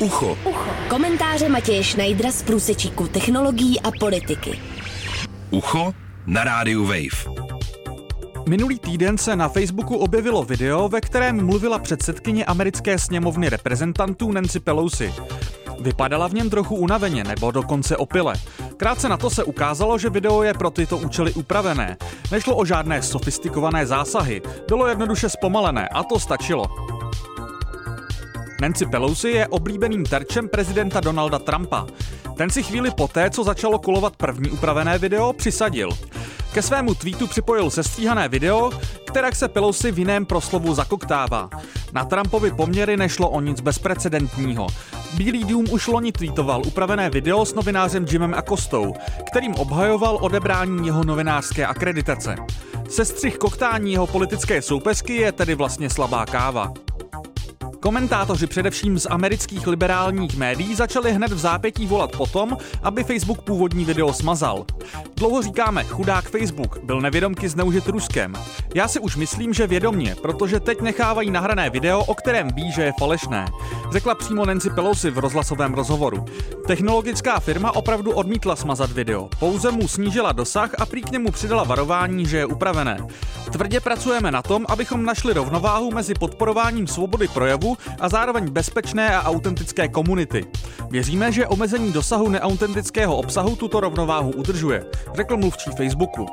Ucho. Ucho. Komentáře Matěje Schneidera z průsečíku technologií a politiky. Ucho na rádiu Wave. Minulý týden se na Facebooku objevilo video, ve kterém mluvila předsedkyně americké sněmovny reprezentantů Nancy Pelosi. Vypadala v něm trochu unaveně nebo dokonce opile. Krátce na to se ukázalo, že video je pro tyto účely upravené. Nešlo o žádné sofistikované zásahy, bylo jednoduše zpomalené a to stačilo. Nancy Pelosi je oblíbeným terčem prezidenta Donalda Trumpa. Ten si chvíli poté, co začalo kolovat první upravené video, přisadil. Ke svému tweetu připojil sestříhané video, které se Pelosi v jiném proslovu zakoktává. Na Trumpovi poměry nešlo o nic bezprecedentního. Bílý dům už loni tweetoval upravené video s novinářem Jimem Akostou, kterým obhajoval odebrání jeho novinářské akreditace. Sestřih koktání jeho politické soupeřky je tedy vlastně slabá káva. Komentátoři především z amerických liberálních médií začali hned v zápětí volat potom, aby Facebook původní video smazal. Dlouho říkáme, chudák Facebook, byl nevědomky zneužit Ruskem. Já si už myslím, že vědomně, protože teď nechávají nahrané video, o kterém ví, že je falešné. Řekla přímo Nancy Pelosi v rozhlasovém rozhovoru. Technologická firma opravdu odmítla smazat video, pouze mu snížila dosah a prý k němu přidala varování, že je upravené. Tvrdě pracujeme na tom, abychom našli rovnováhu mezi podporováním svobody projevu a zároveň bezpečné a autentické komunity. Věříme, že omezení dosahu neautentického obsahu tuto rovnováhu udržuje, řekl mluvčí Facebooku.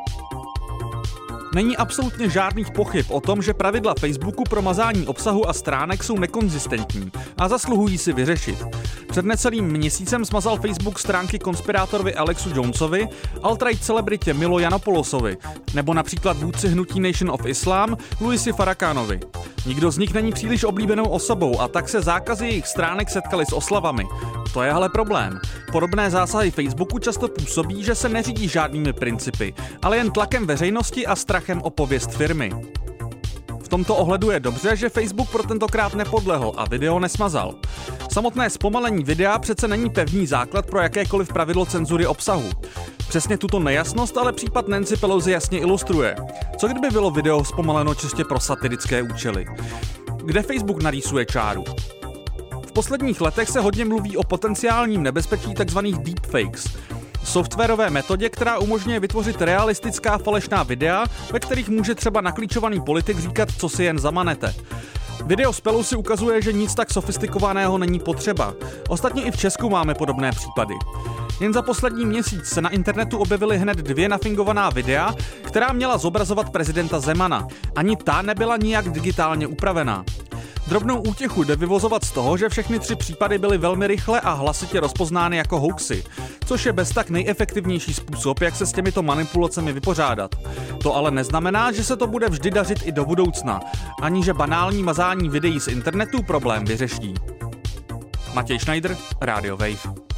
Není absolutně žádných pochyb o tom, že pravidla Facebooku pro mazání obsahu a stránek jsou nekonzistentní a zasluhují si vyřešit. Před necelým měsícem smazal Facebook stránky konspirátorovi Alexu Jonesovi, alt-right celebritě Milo Janopolosovi, nebo například vůdci hnutí Nation of Islam Luisi Farakánovi. Nikdo z nich není příliš oblíbenou osobou a tak se zákazy jejich stránek setkali s oslavami. To je ale problém. Podobné zásahy Facebooku často působí, že se neřídí žádnými principy, ale jen tlakem veřejnosti a strachem o pověst firmy. V tomto ohledu je dobře, že Facebook pro tentokrát nepodlehl a video nesmazal. Samotné zpomalení videa přece není pevný základ pro jakékoliv pravidlo cenzury obsahu. Přesně tuto nejasnost ale případ Nancy Pelosi jasně ilustruje. Co kdyby bylo video zpomaleno čistě pro satirické účely? Kde Facebook narýsuje čáru? V posledních letech se hodně mluví o potenciálním nebezpečí tzv. deepfakes, softwarové metodě, která umožňuje vytvořit realistická falešná videa, ve kterých může třeba naklíčovaný politik říkat, co si jen zamanete. Video z Pelu si ukazuje, že nic tak sofistikovaného není potřeba. Ostatně i v Česku máme podobné případy. Jen za poslední měsíc se na internetu objevily hned dvě nafingovaná videa, která měla zobrazovat prezidenta Zemana. Ani ta nebyla nijak digitálně upravená. Drobnou útěchu jde vyvozovat z toho, že všechny tři případy byly velmi rychle a hlasitě rozpoznány jako hoaxy, což je bez tak nejefektivnější způsob, jak se s těmito manipulacemi vypořádat. To ale neznamená, že se to bude vždy dařit i do budoucna, ani že banální mazání videí z internetu problém vyřeší. Matěj Schneider, Radio Wave.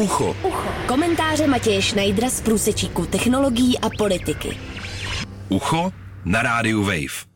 Ucho. Ucho. Komentáře Matěje Schneidera z průsečíku technologií a politiky. Ucho na rádiu Wave.